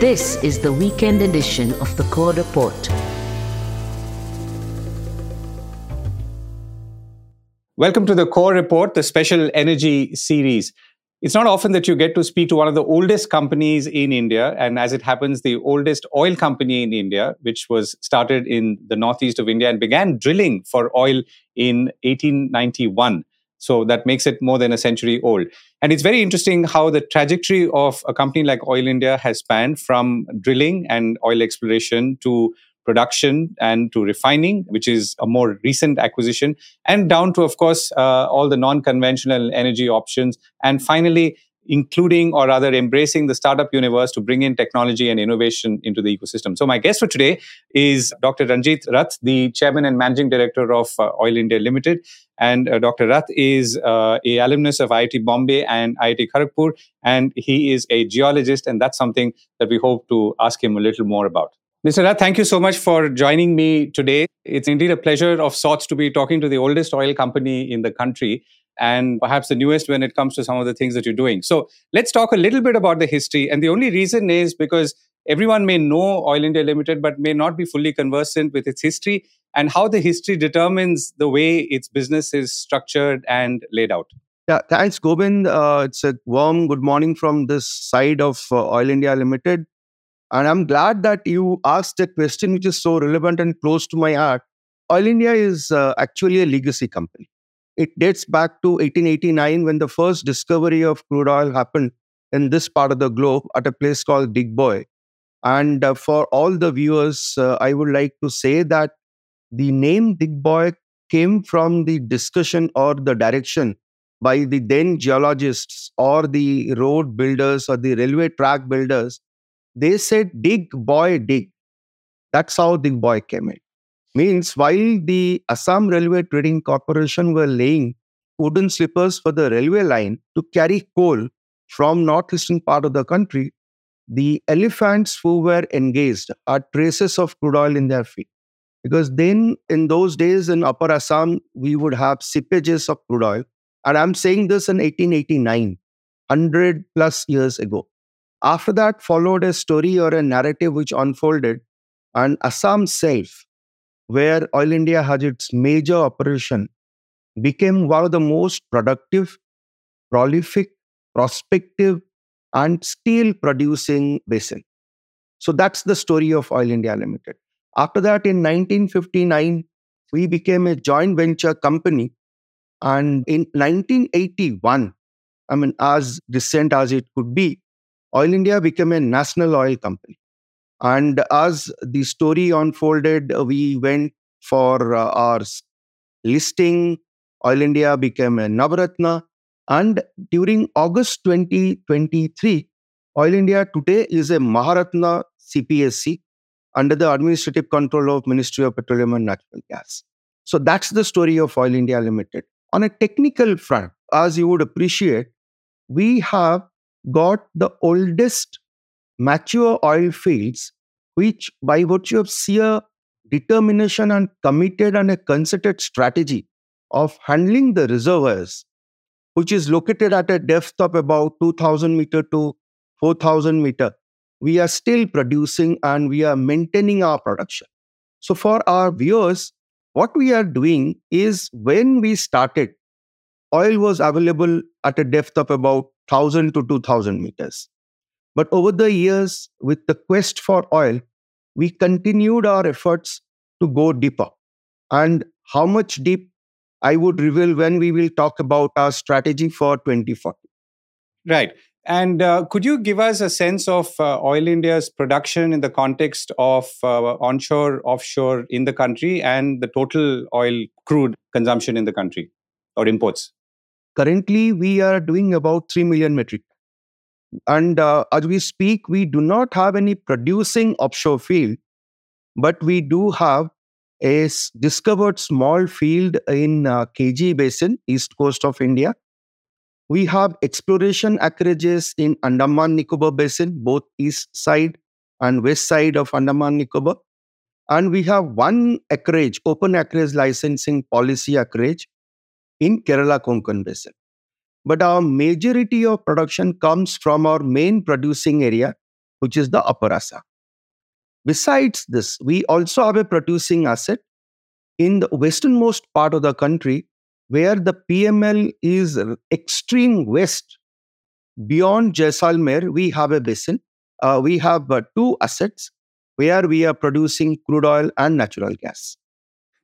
This is the weekend edition of the Core Report. Welcome to the Core Report, the special energy series. It's not often that you get to speak to one of the oldest companies in India, and as it happens, the oldest oil company in India, which was started in the northeast of India and began drilling for oil in 1891. So that makes it more than a century old. And it's very interesting how the trajectory of a company like Oil India has spanned from drilling and oil exploration to production and to refining, which is a more recent acquisition, and down to, of course, uh, all the non conventional energy options. And finally, including or rather embracing the startup universe to bring in technology and innovation into the ecosystem. So my guest for today is Dr. Ranjit Rath, the chairman and managing director of uh, Oil India Limited. And uh, Dr. Rath is uh, a alumnus of IIT Bombay and IIT Kharagpur, and he is a geologist, and that's something that we hope to ask him a little more about. Mr. Rath, thank you so much for joining me today. It's indeed a pleasure of sorts to be talking to the oldest oil company in the country and perhaps the newest when it comes to some of the things that you're doing. So let's talk a little bit about the history. And the only reason is because everyone may know Oil India Limited, but may not be fully conversant with its history and how the history determines the way its business is structured and laid out. Yeah, thanks, Gobind. Uh, it's a warm good morning from this side of uh, Oil India Limited. And I'm glad that you asked a question which is so relevant and close to my heart. Oil India is uh, actually a legacy company. It dates back to 1889 when the first discovery of crude oil happened in this part of the globe at a place called Digboi. And uh, for all the viewers, uh, I would like to say that the name Digboi came from the discussion or the direction by the then geologists or the road builders or the railway track builders. They said, Dig, boy, dig. That's how Digboi came in. Means while the Assam Railway Trading Corporation were laying wooden slippers for the railway line to carry coal from northeastern part of the country, the elephants who were engaged are traces of crude oil in their feet. Because then, in those days in Upper Assam, we would have sippages of crude oil. And I'm saying this in 1889, 100 plus years ago. After that, followed a story or a narrative which unfolded, and Assam Shelf where Oil India has its major operation, became one of the most productive, prolific, prospective, and steel producing basin. So that's the story of Oil India Limited. After that, in 1959, we became a joint venture company. And in 1981, I mean, as recent as it could be, Oil India became a national oil company. And as the story unfolded, we went for uh, our listing. Oil India became a Navratna. And during August 2023, Oil India today is a Maharatna CPSC under the administrative control of Ministry of Petroleum and Natural Gas. So that's the story of Oil India Limited. On a technical front, as you would appreciate, we have got the oldest mature oil fields, which by virtue of sheer determination and committed and a concerted strategy of handling the reservoirs, which is located at a depth of about 2000 meter to 4000 meter, we are still producing and we are maintaining our production. So, for our viewers, what we are doing is when we started, oil was available at a depth of about 1000 to 2000 meters. But over the years, with the quest for oil, we continued our efforts to go deeper. And how much deep I would reveal when we will talk about our strategy for 2040. Right. And uh, could you give us a sense of uh, Oil India's production in the context of uh, onshore, offshore in the country and the total oil crude consumption in the country or imports? Currently, we are doing about 3 million metric and uh, as we speak, we do not have any producing offshore field, but we do have a discovered small field in uh, KG Basin, east coast of India. We have exploration acreages in Andaman Nicobar Basin, both east side and west side of Andaman Nicobar. And we have one acreage, open acreage licensing policy acreage in Kerala Konkan Basin but our majority of production comes from our main producing area which is the Upper Assam. Besides this, we also have a producing asset in the westernmost part of the country where the PML is extreme west. Beyond Jaisalmer, we have a basin. Uh, we have uh, two assets where we are producing crude oil and natural gas.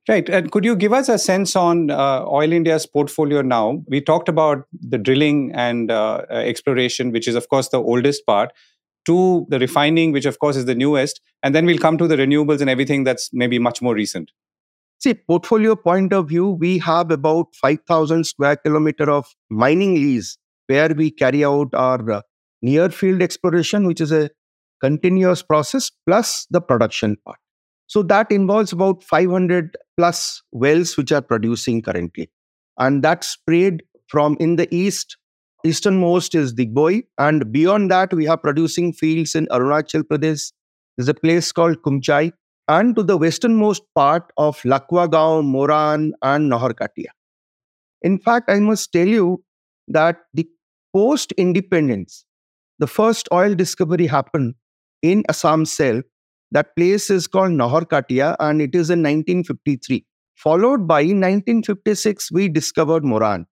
Right. And could you give us a sense on uh, Oil India's portfolio now? We talked about the drilling and uh, exploration, which is, of course, the oldest part, to the refining, which, of course, is the newest. And then we'll come to the renewables and everything that's maybe much more recent. See, portfolio point of view, we have about 5,000 square kilometer of mining lease where we carry out our uh, near field exploration, which is a continuous process, plus the production part. So that involves about 500 plus wells which are producing currently. And that's spread from in the east. Easternmost is Digboi. And beyond that, we have producing fields in Arunachal Pradesh. There's a place called Kumchai. And to the westernmost part of Lakwa Gaon, Moran, and Naharkatia. In fact, I must tell you that the post independence, the first oil discovery happened in Assam Shelf that place is called Naharkatia and it is in 1953. Followed by 1956, we discovered Moran.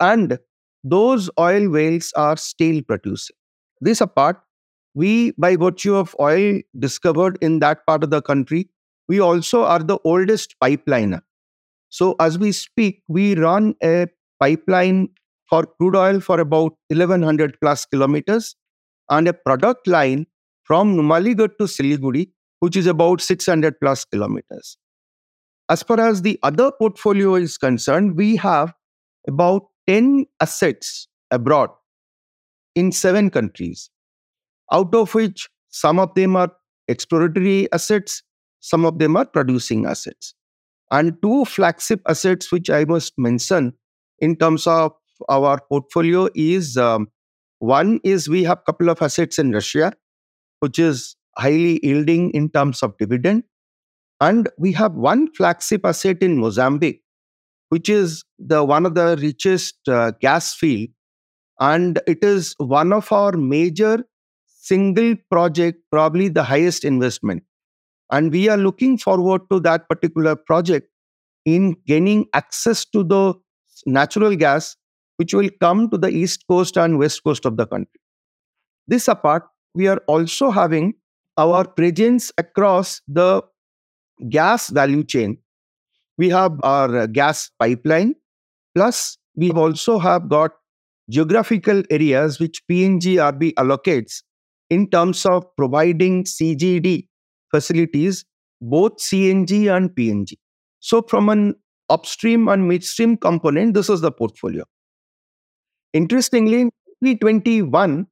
And those oil wells are still producing. This apart, we, by virtue of oil discovered in that part of the country, we also are the oldest pipeliner. So, as we speak, we run a pipeline for crude oil for about 1100 plus kilometers and a product line from Numaligarh to Siliguri, which is about 600 plus kilometers. As far as the other portfolio is concerned, we have about 10 assets abroad in seven countries, out of which some of them are exploratory assets, some of them are producing assets. And two flagship assets, which I must mention in terms of our portfolio, is um, one is we have a couple of assets in Russia, which is highly yielding in terms of dividend. And we have one flagship asset in Mozambique, which is the one of the richest uh, gas field. And it is one of our major single project, probably the highest investment. And we are looking forward to that particular project in gaining access to the natural gas, which will come to the east coast and west coast of the country. This apart, we are also having our presence across the gas value chain. We have our gas pipeline, plus we also have got geographical areas which PNGRB allocates in terms of providing CGD facilities, both CNG and PNG. So, from an upstream and midstream component, this is the portfolio. Interestingly, in 2021,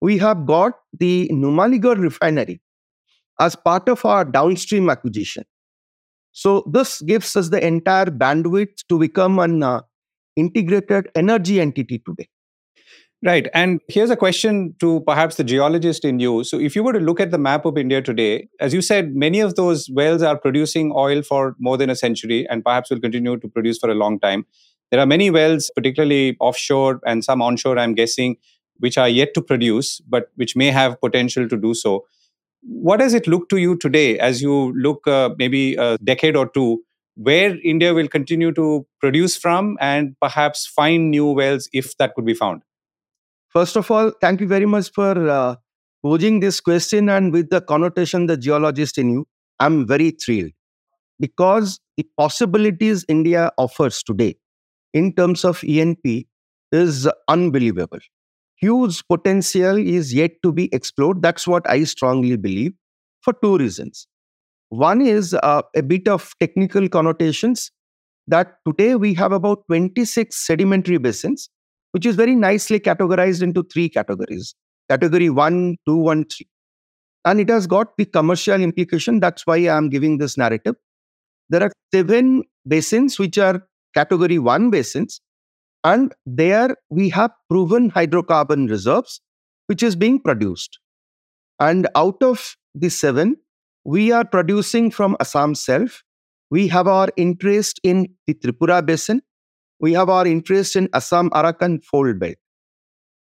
we have got the Numaligarh refinery as part of our downstream acquisition. So this gives us the entire bandwidth to become an uh, integrated energy entity today. Right. And here's a question to perhaps the geologist in you. So, if you were to look at the map of India today, as you said, many of those wells are producing oil for more than a century and perhaps will continue to produce for a long time. There are many wells, particularly offshore and some onshore, I'm guessing, which are yet to produce, but which may have potential to do so what does it look to you today as you look uh, maybe a decade or two where India will continue to produce from and perhaps find new wells if that could be found? First of all, thank you very much for uh, posing this question and with the connotation the geologist in you. I'm very thrilled because the possibilities India offers today in terms of E&P is unbelievable huge potential is yet to be explored. That's what I strongly believe for two reasons. One is uh, a bit of technical connotations that today we have about 26 sedimentary basins, which is very nicely categorized into three categories category one, two, and three. And it has got the commercial implication. That's why I'm giving this narrative. There are seven basins which are category one basins, and there we have proven hydrocarbon reserves, which is being produced. And out of the seven, we are producing from Assam Shelf. We have our interest in the Tripura basin. We have our interest in Assam Arakan fold belt.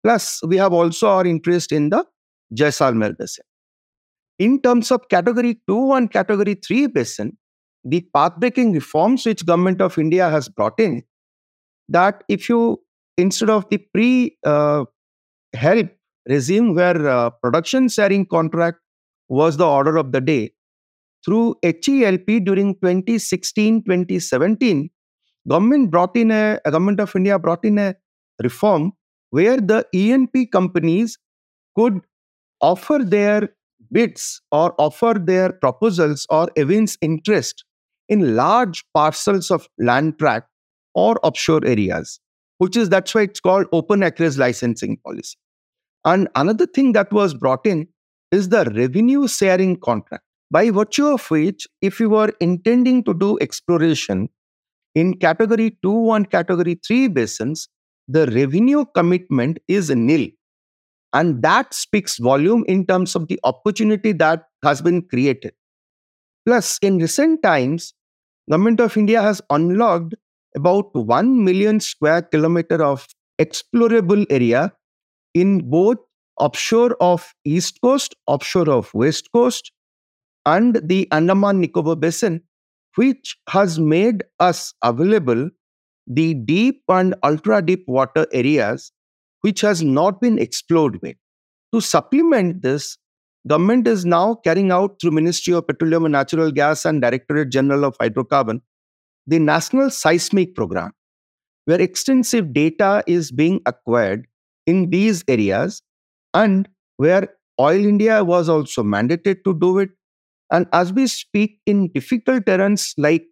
Plus, we have also our interest in the Jaisalmer basin. In terms of category 2 and category 3 basin, the path-breaking reforms which government of India has brought in, that if you, instead of the pre-help uh, regime where uh, production sharing contract was the order of the day, through HELP during 2016-2017, government brought in a, a government of India brought in a reform where the E&P companies could offer their bids or offer their proposals or evince interest in large parcels of land tract or offshore areas, which is that's why it's called open acreage licensing policy. And another thing that was brought in is the revenue sharing contract, by virtue of which, if you were intending to do exploration in category 2 and category 3 basins, the revenue commitment is nil. And that speaks volume in terms of the opportunity that has been created. Plus, in recent times, Government of India has unlocked about 1 million square kilometer of explorable area in both offshore of east coast, offshore of west coast, and the Andaman Nicobar basin, which has made us available the deep and ultra deep water areas which has not been explored with. To supplement this, government is now carrying out through Ministry of Petroleum and Natural Gas and Directorate General of Hydrocarbon the National Seismic Program, where extensive data is being acquired in these areas and where Oil India was also mandated to do it. And as we speak, in difficult terrains like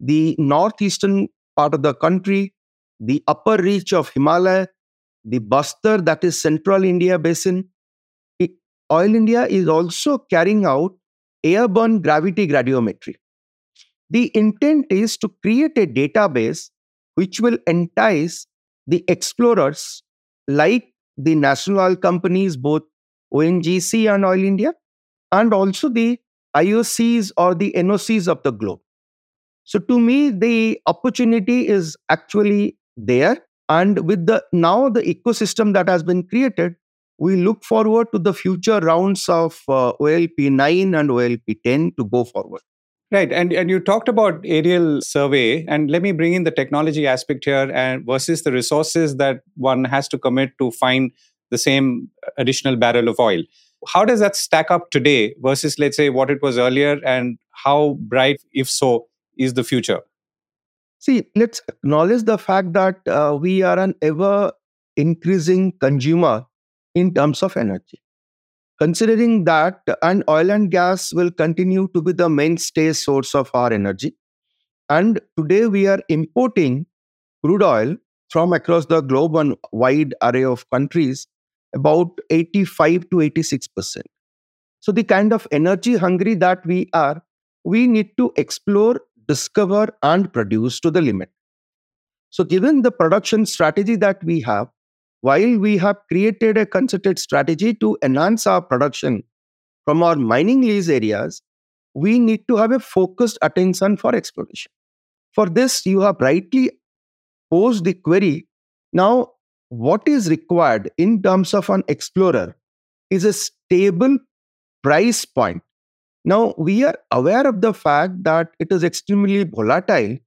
the northeastern part of the country, the upper reach of Himalaya, the Bastar, that is Central India Basin, it, Oil India is also carrying out airborne gravity gradiometry. The intent is to create a database which will entice the explorers like the national oil companies, both ONGC and Oil India, and also the IOCs or the NOCs of the globe. So to me, the opportunity is actually there. And with the now the ecosystem that has been created, we look forward to the future rounds of uh, OALP 9 and OLP 10 to go forward. Right, and and you talked about aerial survey, and let me bring in the technology aspect here, and versus the resources that one has to commit to find the same additional barrel of oil. How does that stack up today versus, let's say, what it was earlier, and how bright, if so, is the future? See, let's acknowledge the fact that uh, we are an ever increasing consumer in terms of energy. Considering that, and oil and gas will continue to be the mainstay source of our energy. And today we are importing crude oil from across the globe and wide array of countries, about 85 to 86%. So, the kind of energy hungry that we are, we need to explore, discover, and produce to the limit. So, given the production strategy that we have, while we have created a concerted strategy to enhance our production from our mining lease areas, we need to have a focused attention for exploration. For this, you have rightly posed the query now, what is required in terms of an explorer is a stable price point. Now, we are aware of the fact that it is extremely volatile,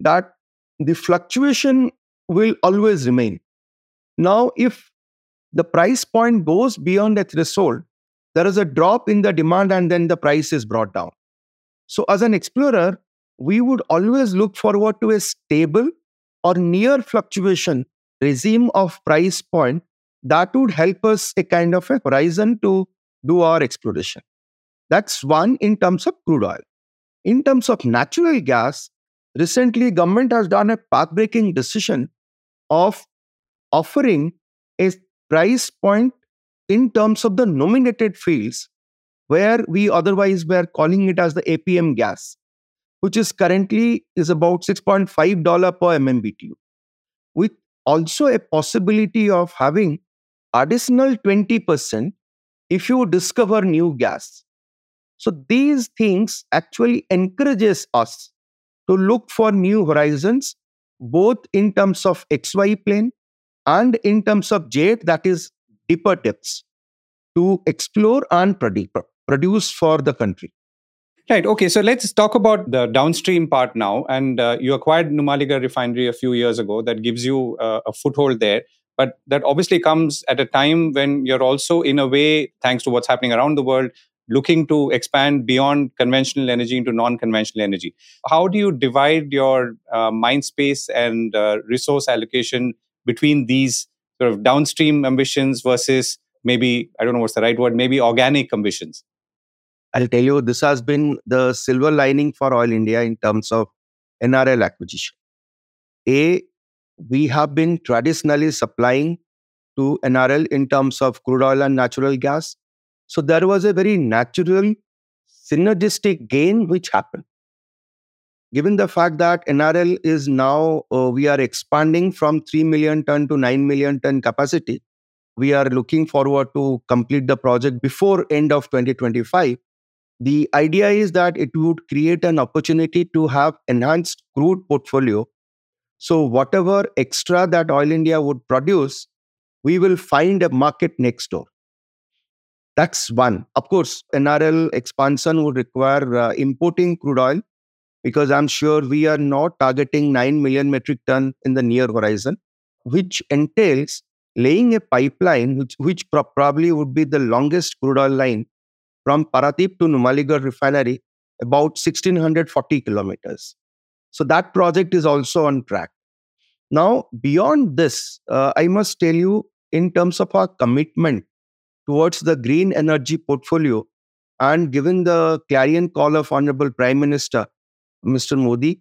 that the fluctuation will always remain. Now, if the price point goes beyond a threshold, there is a drop in the demand and then the price is brought down. So, as an explorer, we would always look forward to a stable or near fluctuation regime of price point that would help us a kind of a horizon to do our exploration. That's one in terms of crude oil. In terms of natural gas, recently government has done a path-breaking decision of offering a price point in terms of the nominated fields where we otherwise were calling it as the APM gas, which is currently is about $6.5 per MMBTU, with also a possibility of having additional 20% if you discover new gas. So these things actually encourages us to look for new horizons, both in terms of XY plane and in terms of jet, that is deeper depths, to explore and produce for the country. Right. Okay. So let's talk about the downstream part now. And uh, you acquired Numaligarh refinery a few years ago. That gives you uh, a foothold there. But that obviously comes at a time when you're also, in a way, thanks to what's happening around the world, looking to expand beyond conventional energy into non-conventional energy. How do you divide your uh, mind space and uh, resource allocation between these sort of downstream ambitions versus maybe I don't know what's the right word, maybe organic ambitions? I'll tell you, this has been the silver lining for Oil India in terms of NRL acquisition. A, we have been traditionally supplying to NRL in terms of crude oil and natural gas. So there was a very natural synergistic gain which happened. Given the fact that NRL is now, uh, we are expanding from 3 million ton to 9 million ton capacity, we are looking forward to complete the project before end of 2025 the idea is that it would create an opportunity to have enhanced crude portfolio. So whatever extra that oil india would produce we will find a market next door. That's one. Of course nrl expansion would require uh, importing crude oil because i'm sure we are not targeting 9 million metric ton in the near horizon which entails laying a pipeline which, which pro- probably would be the longest crude oil line from Paradip to Numaligarh refinery, about 1640 kilometers. So that project is also on track. Now, beyond this, uh, I must tell you, in terms of our commitment towards the green energy portfolio, and given the clarion call of Honorable Prime Minister, Mr. Modi,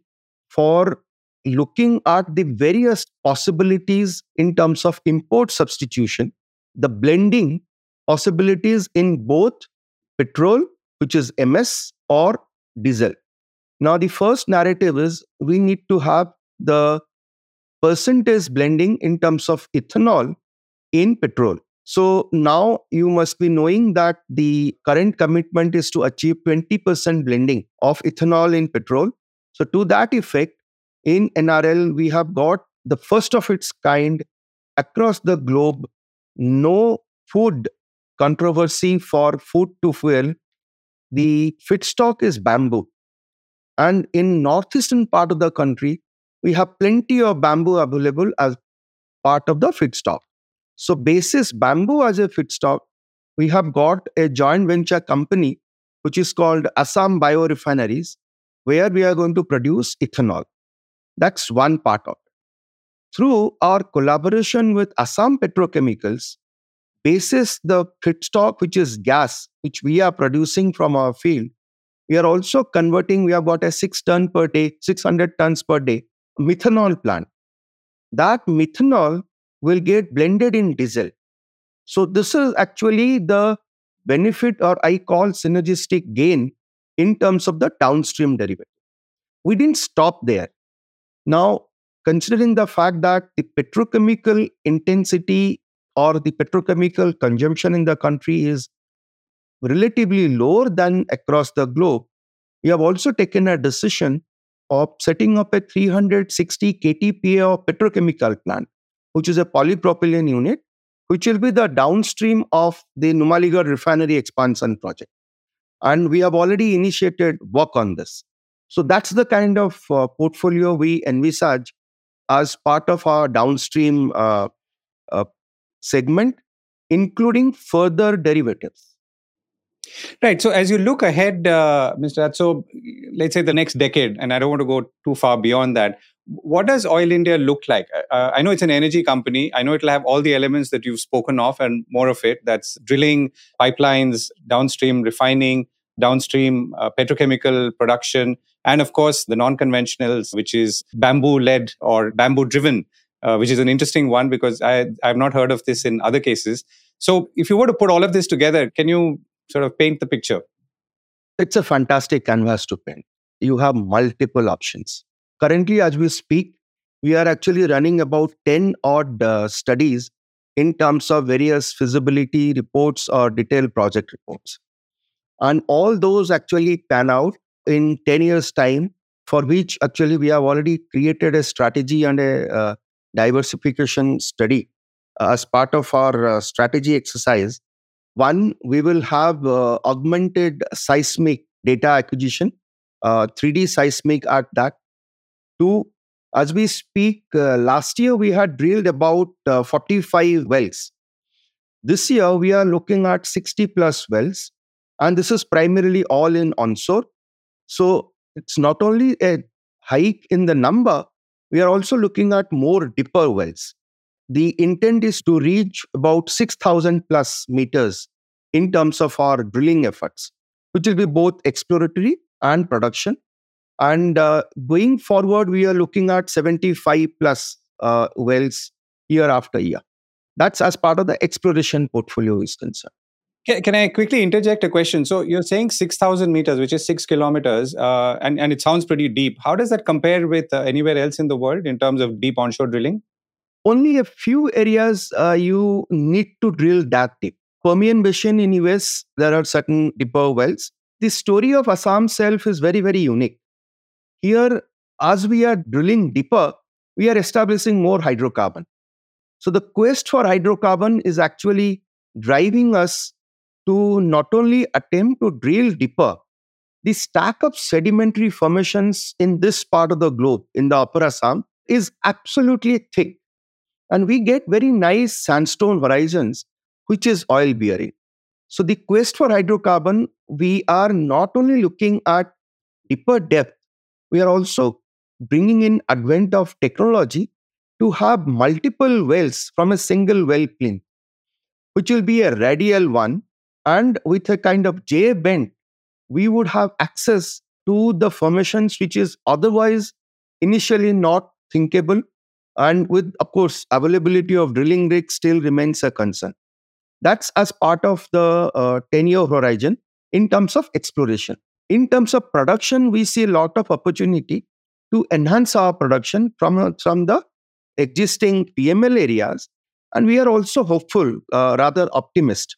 for looking at the various possibilities in terms of import substitution, the blending possibilities in both petrol, which is MS, or diesel. Now, the first narrative is we need to have the percentage blending in terms of ethanol in petrol. So now you must be knowing that the current commitment is to achieve 20% blending of ethanol in petrol. So, to that effect, in NRL, we have got the first of its kind across the globe, no food controversy for food to fuel, the feedstock is bamboo. And in northeastern part of the country, we have plenty of bamboo available as part of the feedstock. So basis bamboo as a feedstock, we have got a joint venture company which is called Assam Biorefineries, where we are going to produce ethanol. That's one part of it. Through our collaboration with Assam Petrochemicals, basis the feedstock, which is gas, which we are producing from our field, we are also converting, we have got a six ton per day, 600 tons per day methanol plant. That methanol will get blended in diesel. So, this is actually the benefit, or I call synergistic gain in terms of the downstream derivative. We didn't stop there. Now, considering the fact that the petrochemical intensity or the petrochemical consumption in the country is relatively lower than across the globe, we have also taken a decision of setting up a 360 KTPA petrochemical plant, which is a polypropylene unit, which will be the downstream of the Numaligarh refinery expansion project. And we have already initiated work on this. So that's the kind of uh, portfolio we envisage as part of our downstream uh, uh, segment, including further derivatives. Right. So as you look ahead, uh, Mr. so let's say the next decade, and I don't want to go too far beyond that. What does Oil India look like? Uh, I know it's an energy company. I know it'll have all the elements that you've spoken of and more of it. That's drilling, pipelines, downstream refining, downstream uh, petrochemical production, and of course the non-conventionals, which is bamboo-led or bamboo-driven uh, which is an interesting one because I, I've not heard of this in other cases. So, if you were to put all of this together, can you sort of paint the picture? It's a fantastic canvas to paint. You have multiple options. Currently, as we speak, we are actually running about 10 odd uh, studies in terms of various feasibility reports or detailed project reports. And all those actually pan out in 10 years' time, for which actually we have already created a strategy and a uh, diversification study uh, as part of our uh, strategy exercise One, we will have uh, augmented seismic data acquisition, uh, 3D seismic at that. Two, as we speak, uh, last year we had drilled about uh, 45 wells. This year we are looking at 60 plus wells, and this is primarily all in onshore. So it's not only a hike in the number, we are also looking at more deeper wells. The intent is to reach about 6,000 plus meters in terms of our drilling efforts, which will be both exploratory and production. And uh, going forward, we are looking at 75 plus uh, wells year after year. That's as part of the exploration portfolio is concerned. Can, can I quickly interject a question? So you're saying 6,000 meters, which is six kilometers, uh, and, and it sounds pretty deep. How does that compare with uh, anywhere else in the world in terms of deep onshore drilling? Only a few areas uh, you need to drill that deep. Permian Basin in US, there are certain deeper wells. The story of Assam Shelf is very, very unique. Here, as we are drilling deeper, we are establishing more hydrocarbon. So the quest for hydrocarbon is actually driving us to not only attempt to drill deeper, the stack of sedimentary formations in this part of the globe, in the Upper Assam, is absolutely thick. And we get very nice sandstone horizons, which is oil bearing. So, the quest for hydrocarbon, we are not only looking at deeper depth, we are also bringing in advent of technology to have multiple wells from a single well plane, which will be a radial one and with a kind of J bend, we would have access to the formations which is otherwise initially not thinkable. And with, of course, availability of drilling rigs still remains a concern. That's as part of the uh, 10 year horizon in terms of exploration. In terms of production, we see a lot of opportunity to enhance our production from, from the existing PML areas. And we are also hopeful, uh, rather optimist,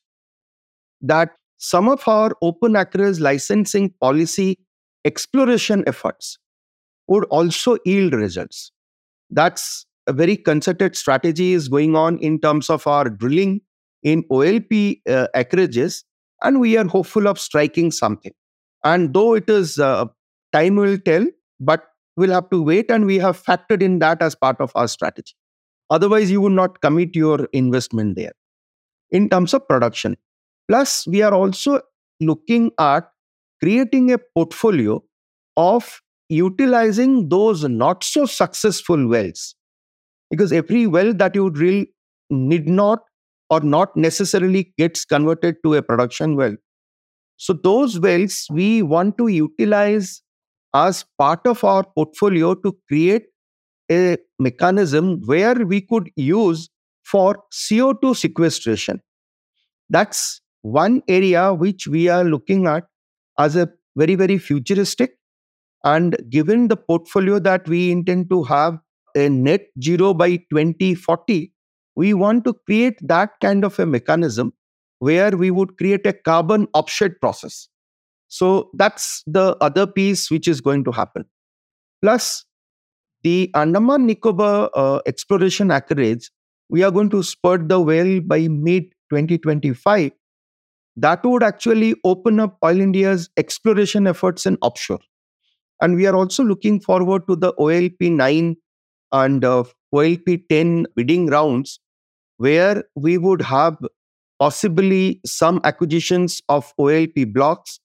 that some of our open acreage licensing policy exploration efforts would also yield results. That's a very concerted strategy is going on in terms of our drilling in OLP uh, acreages, and we are hopeful of striking something. And though it is uh, time will tell, but we'll have to wait, and we have factored in that as part of our strategy. Otherwise, you would not commit your investment there. In terms of production, Plus, we are also looking at creating a portfolio of utilizing those not so successful wells. Because every well that you drill need not or not necessarily gets converted to a production well. So, those wells we want to utilize as part of our portfolio to create a mechanism where we could use for CO2 sequestration. That's one area which we are looking at as a very, very futuristic. And given the portfolio that we intend to have a net zero by 2040, we want to create that kind of a mechanism where we would create a carbon offset process. So that's the other piece which is going to happen. Plus, the Andaman Nicobar uh, exploration acreage, we are going to spud the well by mid 2025 that would actually open up Oil India's exploration efforts in offshore. And we are also looking forward to the OLP 9 and uh, OLP 10 bidding rounds, where we would have possibly some acquisitions of OLP blocks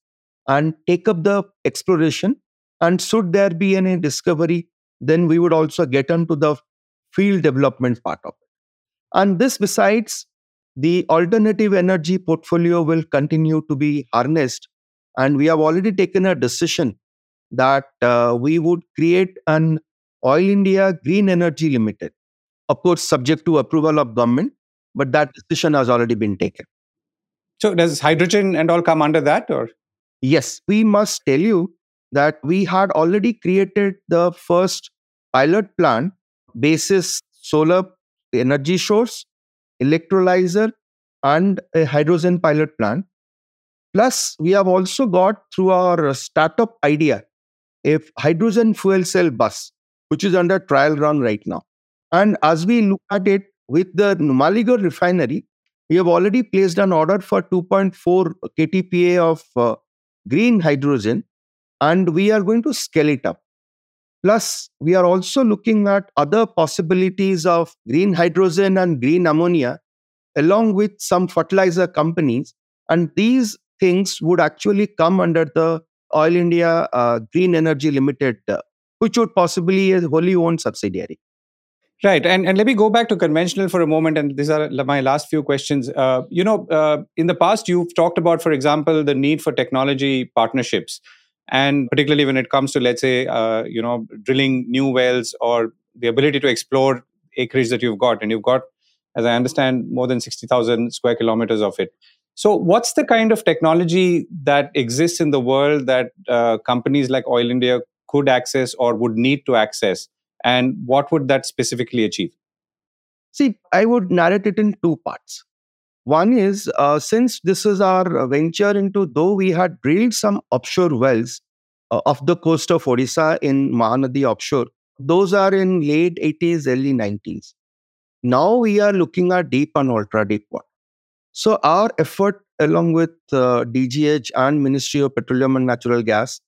and take up the exploration. And should there be any discovery, then we would also get onto the field development part of it. And this, besides, the alternative energy portfolio will continue to be harnessed. And we have already taken a decision that uh, we would create an Oil India Green Energy Limited. Of course, subject to approval of government, but that decision has already been taken. So, does hydrogen and all come under that, or? Yes, we must tell you that we had already created the first pilot plant basis solar energy source electrolyzer, and a hydrogen pilot plant. Plus, we have also got through our startup idea a hydrogen fuel cell bus, which is under trial run right now. And as we look at it with the Numaligarh refinery, we have already placed an order for 2.4 KTPA of uh, green hydrogen, and we are going to scale it up. Plus, we are also looking at other possibilities of green hydrogen and green ammonia, along with some fertilizer companies. And these things would actually come under the Oil India uh, Green Energy Limited, uh, which would possibly be a wholly owned subsidiary. Right, and and let me go back to conventional for a moment, and these are my last few questions. Uh, you know, uh, in the past, you've talked about, for example, the need for technology partnerships, and particularly when it comes to, let's say, uh, you know, drilling new wells or the ability to explore acreage that you've got, and you've got, as I understand, more than sixty thousand square kilometers of it. So, what's the kind of technology that exists in the world that uh, companies like Oil India could access or would need to access? And what would that specifically achieve? See, I would narrate it in two parts. One is uh, since this is our venture into, though we had drilled some offshore wells uh, off the coast of Odisha in Mahanadi offshore, those are in late 80s, early 90s. Now we are looking at deep and ultra deep water. So our effort along with uh, DGH and Ministry of Petroleum and Natural Gas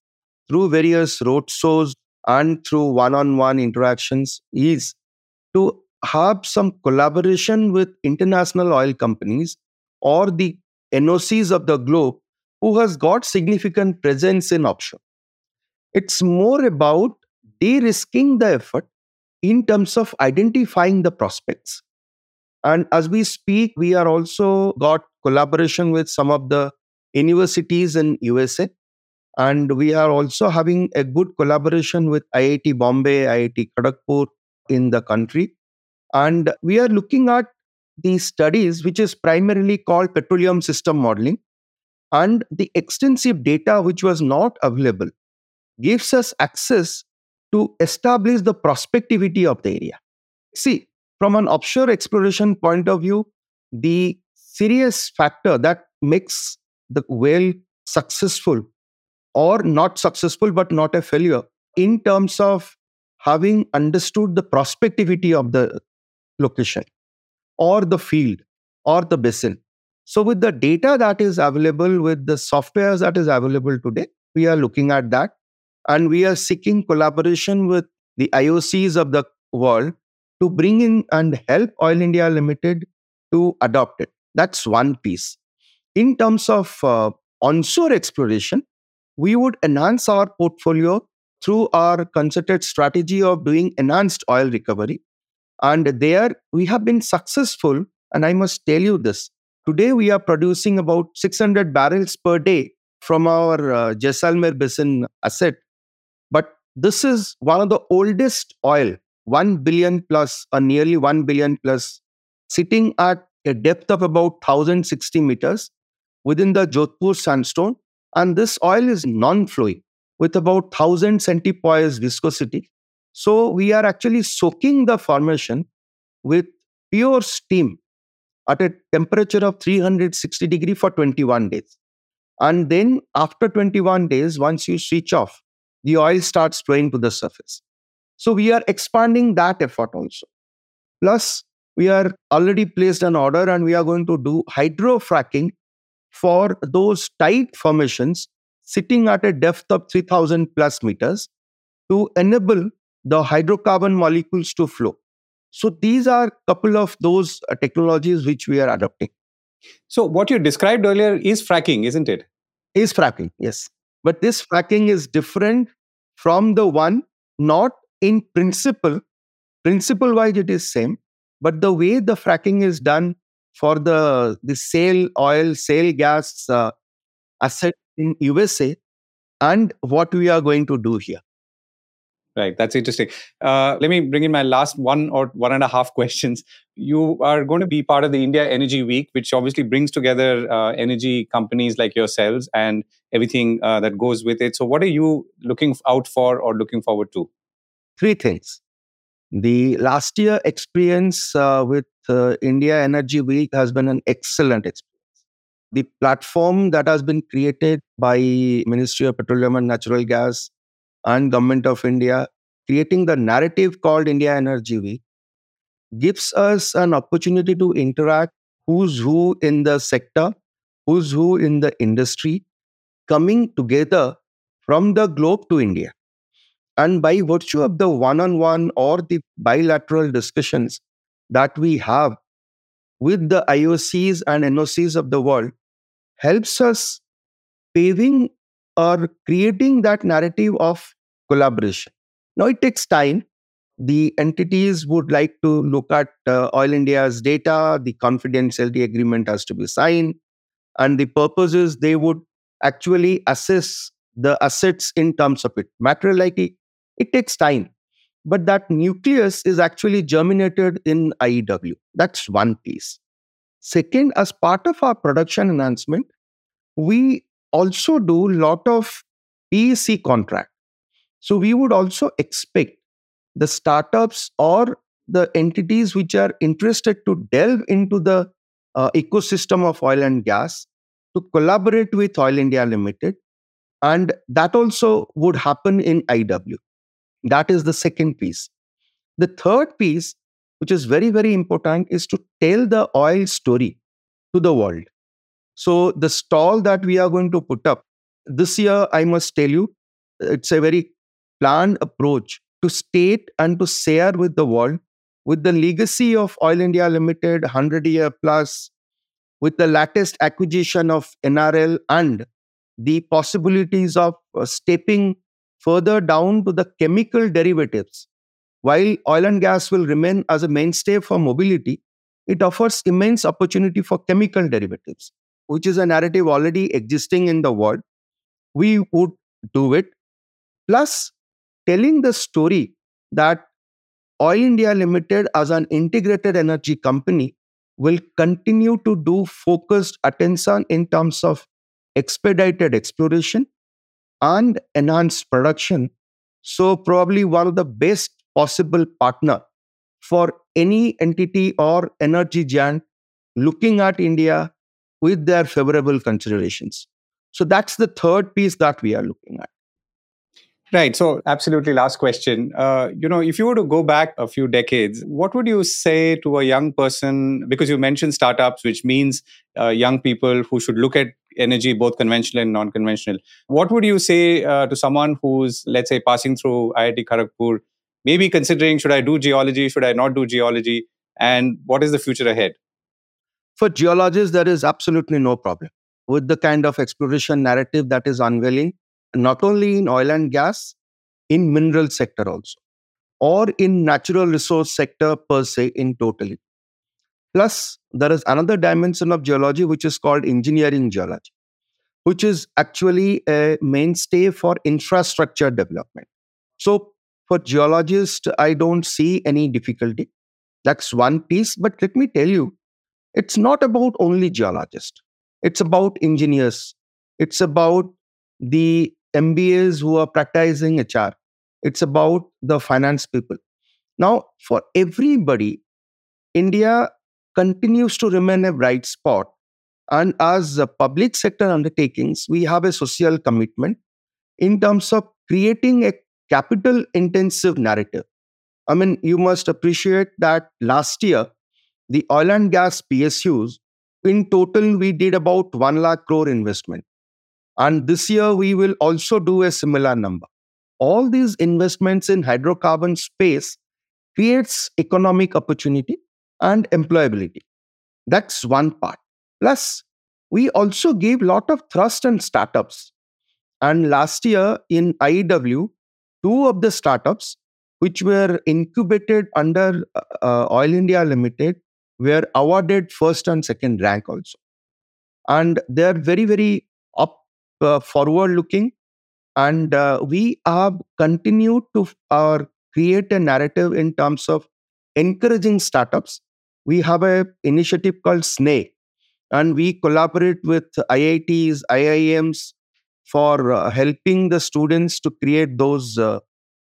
through various road roadshows and through one-on-one interactions is to have some collaboration with international oil companies or the NOCs of the globe who has got significant presence in offshore. It's more about de-risking the effort in terms of identifying the prospects. And as we speak, we are also got collaboration with some of the universities in USA and we are also having a good collaboration with IIT Bombay, IIT Kharagpur in the country. And we are looking at these studies, which is primarily called petroleum system modeling. And the extensive data which was not available gives us access to establish the prospectivity of the area. See, from an offshore exploration point of view, the serious factor that makes the well successful or not successful but not a failure in terms of having understood the prospectivity of the location or the field or the basin. So with the data that is available with the softwares that is available today we are looking at that. And we are seeking collaboration with the iocs of the world to bring in and help oil india limited to adopt it. That's one piece. In terms of uh, onshore exploration we would enhance our portfolio through our concerted strategy of doing enhanced oil recovery. And there we have been successful. And I must tell you this today we are producing about 600 barrels per day from our uh, Jaisalmer Basin asset. But this is one of the oldest oil, 1 billion plus, or nearly 1 billion plus, sitting at a depth of about 1060 meters within the Jodhpur sandstone and this oil is non-flowing with about 1000 centipoise viscosity. So we are actually soaking the formation with pure steam at a temperature of 360 degree for 21 days. And then after 21 days, once you switch off, the oil starts flowing to the surface. So we are expanding that effort also. Plus, we are already placed an order and we are going to do hydrofracking for those tight formations sitting at a depth of 3000 plus meters to enable the hydrocarbon molecules to flow. So these are a couple of those uh, technologies which we are adopting. So what you described earlier is fracking, isn't it? Is fracking, yes. But this fracking is different from the one not in principle. Principle wise, it is same, but the way the fracking is done for the the shale oil, shale gas uh, asset in USA, and what we are going to do here. Right, that's interesting. Uh, let me bring in my last one or one and a half questions. You are going to be part of the India Energy Week, which obviously brings together uh, energy companies like yourselves and everything uh, that goes with it. So, what are you looking out for or looking forward to? Three things. The last year experience uh, with uh, India Energy Week has been an excellent experience. The platform that has been created by Ministry of Petroleum and Natural Gas and Government of India, creating the narrative called India Energy Week, gives us an opportunity to interact who's who in the sector, who's who in the industry coming together from the globe to India. And by virtue of the one on one or the bilateral discussions that we have with the IOCs and NOCs of the world, helps us paving or creating that narrative of collaboration. Now, it takes time. The entities would like to look at uh, Oil India's data, the confidentiality agreement has to be signed, and the purpose is they would actually assess the assets in terms of it. Matter like it, takes time. But that nucleus is actually germinated in IEW. That's one piece. Second, as part of our production enhancement, we also do a lot of PEC contract. So we would also expect the startups or the entities which are interested to delve into the uh, ecosystem of oil and gas to collaborate with Oil India Limited. And that also would happen in IEW. That is the second piece. The third piece, which is very, very important, is to tell the oil story to the world. So, the stall that we are going to put up this year, I must tell you, it's a very planned approach to state and to share with the world with the legacy of Oil India Limited, 100 year plus, with the latest acquisition of NRL and the possibilities of uh, stepping further down to the chemical derivatives. While oil and gas will remain as a mainstay for mobility, it offers immense opportunity for chemical derivatives, which is a narrative already existing in the world. We would do it. Plus, telling the story that Oil India Limited, as an integrated energy company, will continue to do focused attention in terms of expedited exploration and enhanced production. So, probably one of the best possible partner for any entity or energy giant looking at India with their favorable considerations. So, that's the third piece that we are looking at. Right. So, absolutely. Last question. Uh, you know, if you were to go back a few decades, what would you say to a young person? Because you mentioned startups, which means uh, young people who should look at energy, both conventional and non conventional. What would you say uh, to someone who's, let's say, passing through IIT Kharagpur, maybe considering should I do geology, should I not do geology, and what is the future ahead? For geologists, there is absolutely no problem with the kind of exploration narrative that is unveiling not only in oil and gas, in mineral sector also, or in natural resource sector per se in totality. Plus, there is another dimension of geology which is called engineering geology, which is actually a mainstay for infrastructure development. So, for geologists, I don't see any difficulty. That's one piece. But let me tell you, it's not about only geologists. It's about engineers. It's about the MBAs who are practicing HR. It's about the finance people. Now, for everybody, India continues to remain a bright spot. And as a public sector undertakings, we have a social commitment in terms of creating a capital intensive narrative. I mean, you must appreciate that last year, the oil and gas PSUs, in total, we did about 1 lakh crore investment. And this year, we will also do a similar number. All these investments in hydrocarbon space creates economic opportunity and employability. That's one part. Plus, we also gave lot of thrust and startups. And last year in IEW, two of the startups which were incubated under uh, Oil India Limited were awarded first and second rank also. And they're very, very uh, forward looking and uh, we have continued to uh, create a narrative in terms of encouraging startups. We have a initiative called snake and we collaborate with iits iims for uh, helping the students to create those uh,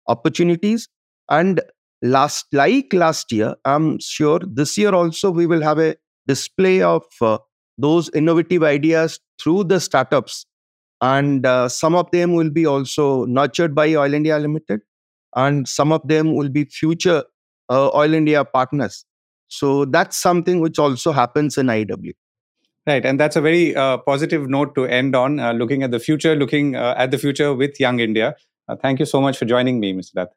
opportunities. And last like last year i'm sure this year also we will have a display of uh, those innovative ideas through the startups and uh, some of them will be also nurtured by oil india limited and some of them will be future uh, oil india partners So that's something which also happens in IEW. Right, and that's a very uh, positive note to end on. Uh, looking at the future, looking uh, at the future with Young India. Uh, thank you so much for joining me, Mr. Dutt.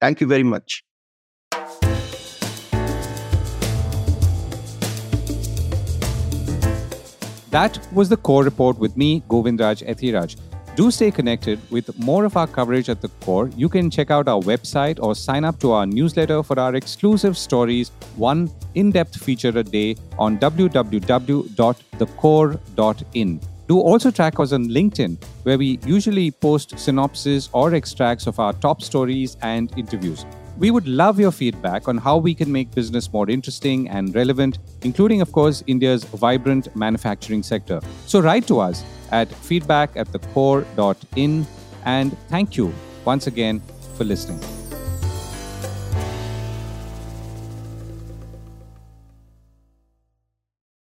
Thank you very much. That was the core report with me, Govindraj Ethiraj. Do stay connected with more of our coverage at the core. You can check out our website or sign up to our newsletter for our exclusive stories, one in depth feature a day on www.thecore.in. Do also track us on LinkedIn, where we usually post synopses or extracts of our top stories and interviews. We would love your feedback on how we can make business more interesting and relevant, including, of course, India's vibrant manufacturing sector. So write to us at feedback at thecore.in. And thank you once again for listening.